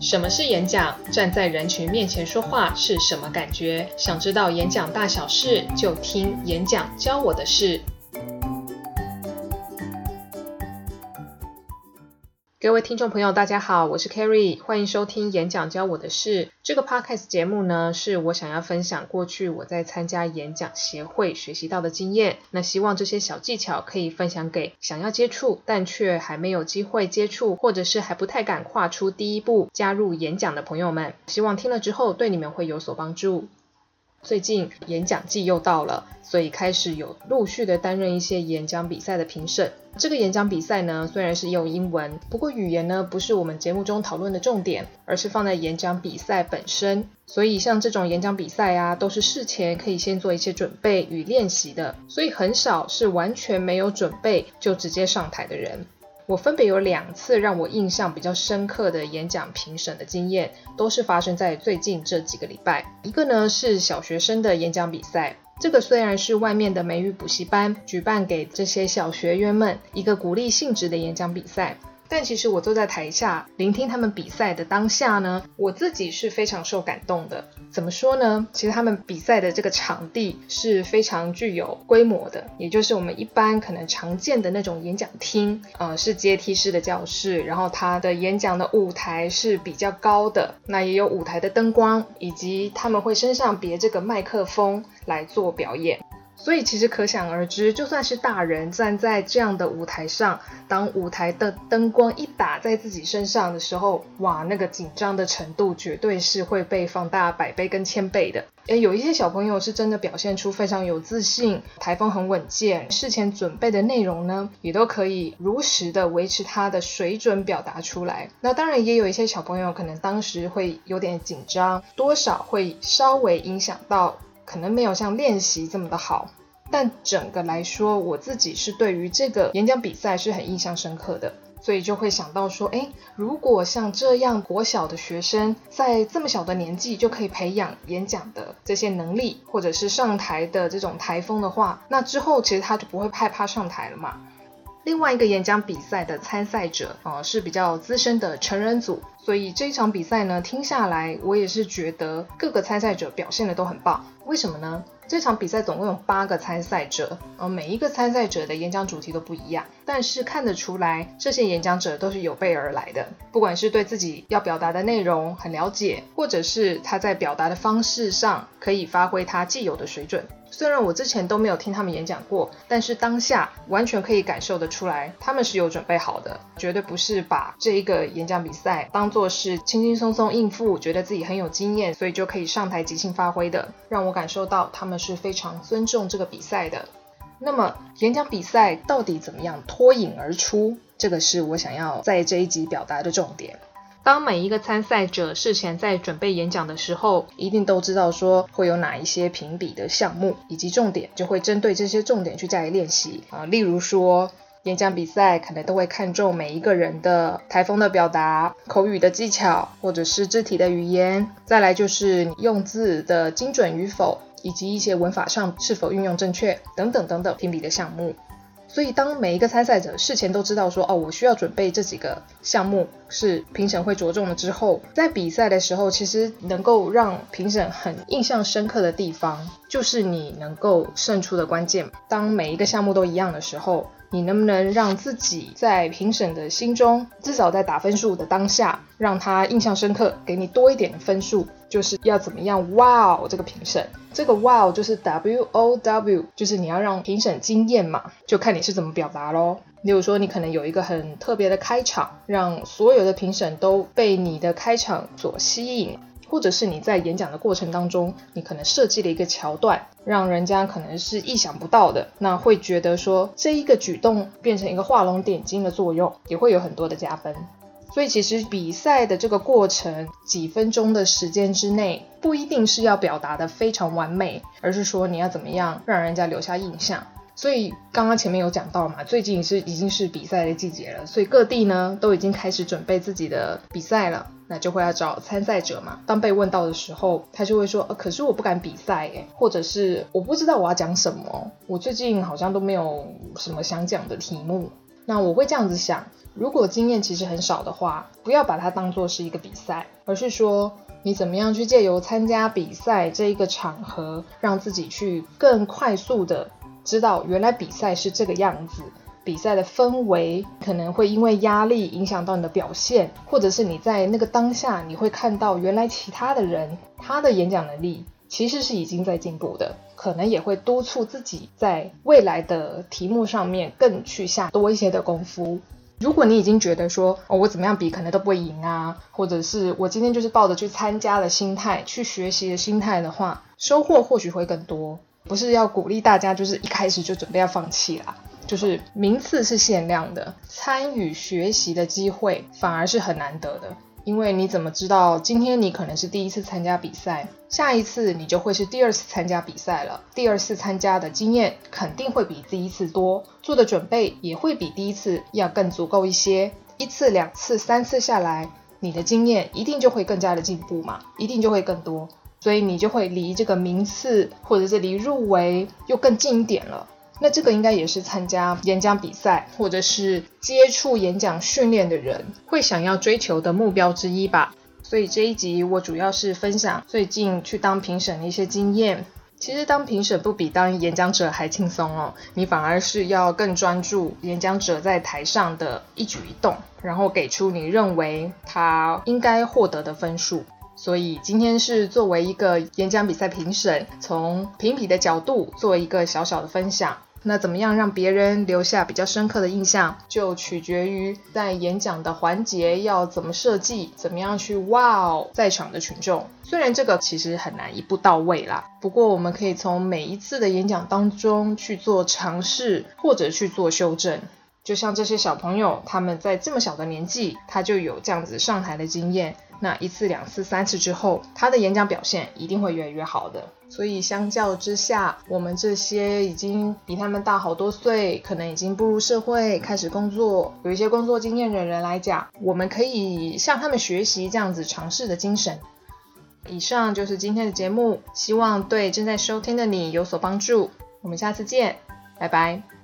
什么是演讲？站在人群面前说话是什么感觉？想知道演讲大小事，就听演讲教我的事。各位听众朋友，大家好，我是 Carrie，欢迎收听演讲教我的事。这个 Podcast 节目呢，是我想要分享过去我在参加演讲协会学习到的经验。那希望这些小技巧可以分享给想要接触，但却还没有机会接触，或者是还不太敢跨出第一步加入演讲的朋友们。希望听了之后对你们会有所帮助。最近演讲季又到了，所以开始有陆续的担任一些演讲比赛的评审。这个演讲比赛呢，虽然是用英文，不过语言呢不是我们节目中讨论的重点，而是放在演讲比赛本身。所以像这种演讲比赛啊，都是事前可以先做一些准备与练习的，所以很少是完全没有准备就直接上台的人。我分别有两次让我印象比较深刻的演讲评审的经验，都是发生在最近这几个礼拜。一个呢是小学生的演讲比赛，这个虽然是外面的美语补习班举办给这些小学员们一个鼓励性质的演讲比赛。但其实我坐在台下聆听他们比赛的当下呢，我自己是非常受感动的。怎么说呢？其实他们比赛的这个场地是非常具有规模的，也就是我们一般可能常见的那种演讲厅，呃，是阶梯式的教室，然后他的演讲的舞台是比较高的，那也有舞台的灯光，以及他们会身上别这个麦克风来做表演。所以其实可想而知，就算是大人站在这样的舞台上，当舞台的灯光一打在自己身上的时候，哇，那个紧张的程度绝对是会被放大百倍跟千倍的。诶，有一些小朋友是真的表现出非常有自信，台风很稳健，事前准备的内容呢，也都可以如实的维持他的水准表达出来。那当然也有一些小朋友可能当时会有点紧张，多少会稍微影响到。可能没有像练习这么的好，但整个来说，我自己是对于这个演讲比赛是很印象深刻的，所以就会想到说，诶，如果像这样国小的学生在这么小的年纪就可以培养演讲的这些能力，或者是上台的这种台风的话，那之后其实他就不会害怕上台了嘛。另外一个演讲比赛的参赛者啊、呃、是比较资深的成人组，所以这一场比赛呢，听下来我也是觉得各个参赛者表现的都很棒。为什么呢？这场比赛总共有八个参赛者，呃，每一个参赛者的演讲主题都不一样，但是看得出来这些演讲者都是有备而来的，不管是对自己要表达的内容很了解，或者是他在表达的方式上可以发挥他既有的水准。虽然我之前都没有听他们演讲过，但是当下完全可以感受得出来，他们是有准备好的，绝对不是把这一个演讲比赛当作是轻轻松松应付，觉得自己很有经验，所以就可以上台即兴发挥的，让我感受到他们是非常尊重这个比赛的。那么演讲比赛到底怎么样脱颖而出？这个是我想要在这一集表达的重点。当每一个参赛者事前在准备演讲的时候，一定都知道说会有哪一些评比的项目以及重点，就会针对这些重点去加以练习啊。例如说，演讲比赛可能都会看重每一个人的台风的表达、口语的技巧，或者是肢体的语言，再来就是用字的精准与否，以及一些文法上是否运用正确等等等等评比的项目。所以，当每一个参赛者事前都知道说，哦，我需要准备这几个项目是评审会着重的之后，在比赛的时候，其实能够让评审很印象深刻的地方，就是你能够胜出的关键。当每一个项目都一样的时候，你能不能让自己在评审的心中，至少在打分数的当下，让他印象深刻，给你多一点的分数？就是要怎么样？Wow，这个评审，这个 Wow 就是 W O W，就是你要让评审惊艳嘛，就看你是怎么表达喽。例如说，你可能有一个很特别的开场，让所有的评审都被你的开场所吸引。或者是你在演讲的过程当中，你可能设计了一个桥段，让人家可能是意想不到的，那会觉得说这一个举动变成一个画龙点睛的作用，也会有很多的加分。所以其实比赛的这个过程，几分钟的时间之内，不一定是要表达的非常完美，而是说你要怎么样让人家留下印象。所以刚刚前面有讲到嘛，最近是已经是比赛的季节了，所以各地呢都已经开始准备自己的比赛了，那就会要找参赛者嘛。当被问到的时候，他就会说，呃，可是我不敢比赛诶，或者是我不知道我要讲什么，我最近好像都没有什么想讲的题目。那我会这样子想，如果经验其实很少的话，不要把它当做是一个比赛，而是说你怎么样去借由参加比赛这一个场合，让自己去更快速的知道原来比赛是这个样子。比赛的氛围可能会因为压力影响到你的表现，或者是你在那个当下，你会看到原来其他的人他的演讲能力其实是已经在进步的，可能也会督促自己在未来的题目上面更去下多一些的功夫。如果你已经觉得说哦，我怎么样比可能都不会赢啊，或者是我今天就是抱着去参加的心态去学习的心态的话，收获或许会更多。不是要鼓励大家就是一开始就准备要放弃啦。就是名次是限量的，参与学习的机会反而是很难得的。因为你怎么知道今天你可能是第一次参加比赛，下一次你就会是第二次参加比赛了。第二次参加的经验肯定会比第一次多，做的准备也会比第一次要更足够一些。一次、两次、三次下来，你的经验一定就会更加的进步嘛，一定就会更多，所以你就会离这个名次或者是离入围又更近一点了。那这个应该也是参加演讲比赛或者是接触演讲训练的人会想要追求的目标之一吧。所以这一集我主要是分享最近去当评审的一些经验。其实当评审不比当演讲者还轻松哦，你反而是要更专注演讲者在台上的一举一动，然后给出你认为他应该获得的分数。所以今天是作为一个演讲比赛评审，从评比的角度做一个小小的分享。那怎么样让别人留下比较深刻的印象，就取决于在演讲的环节要怎么设计，怎么样去哇哦在场的群众。虽然这个其实很难一步到位啦，不过我们可以从每一次的演讲当中去做尝试，或者去做修正。就像这些小朋友，他们在这么小的年纪，他就有这样子上台的经验。那一次、两次、三次之后，他的演讲表现一定会越来越好的。所以相较之下，我们这些已经比他们大好多岁，可能已经步入社会、开始工作、有一些工作经验的人来讲，我们可以向他们学习这样子尝试的精神。以上就是今天的节目，希望对正在收听的你有所帮助。我们下次见，拜拜。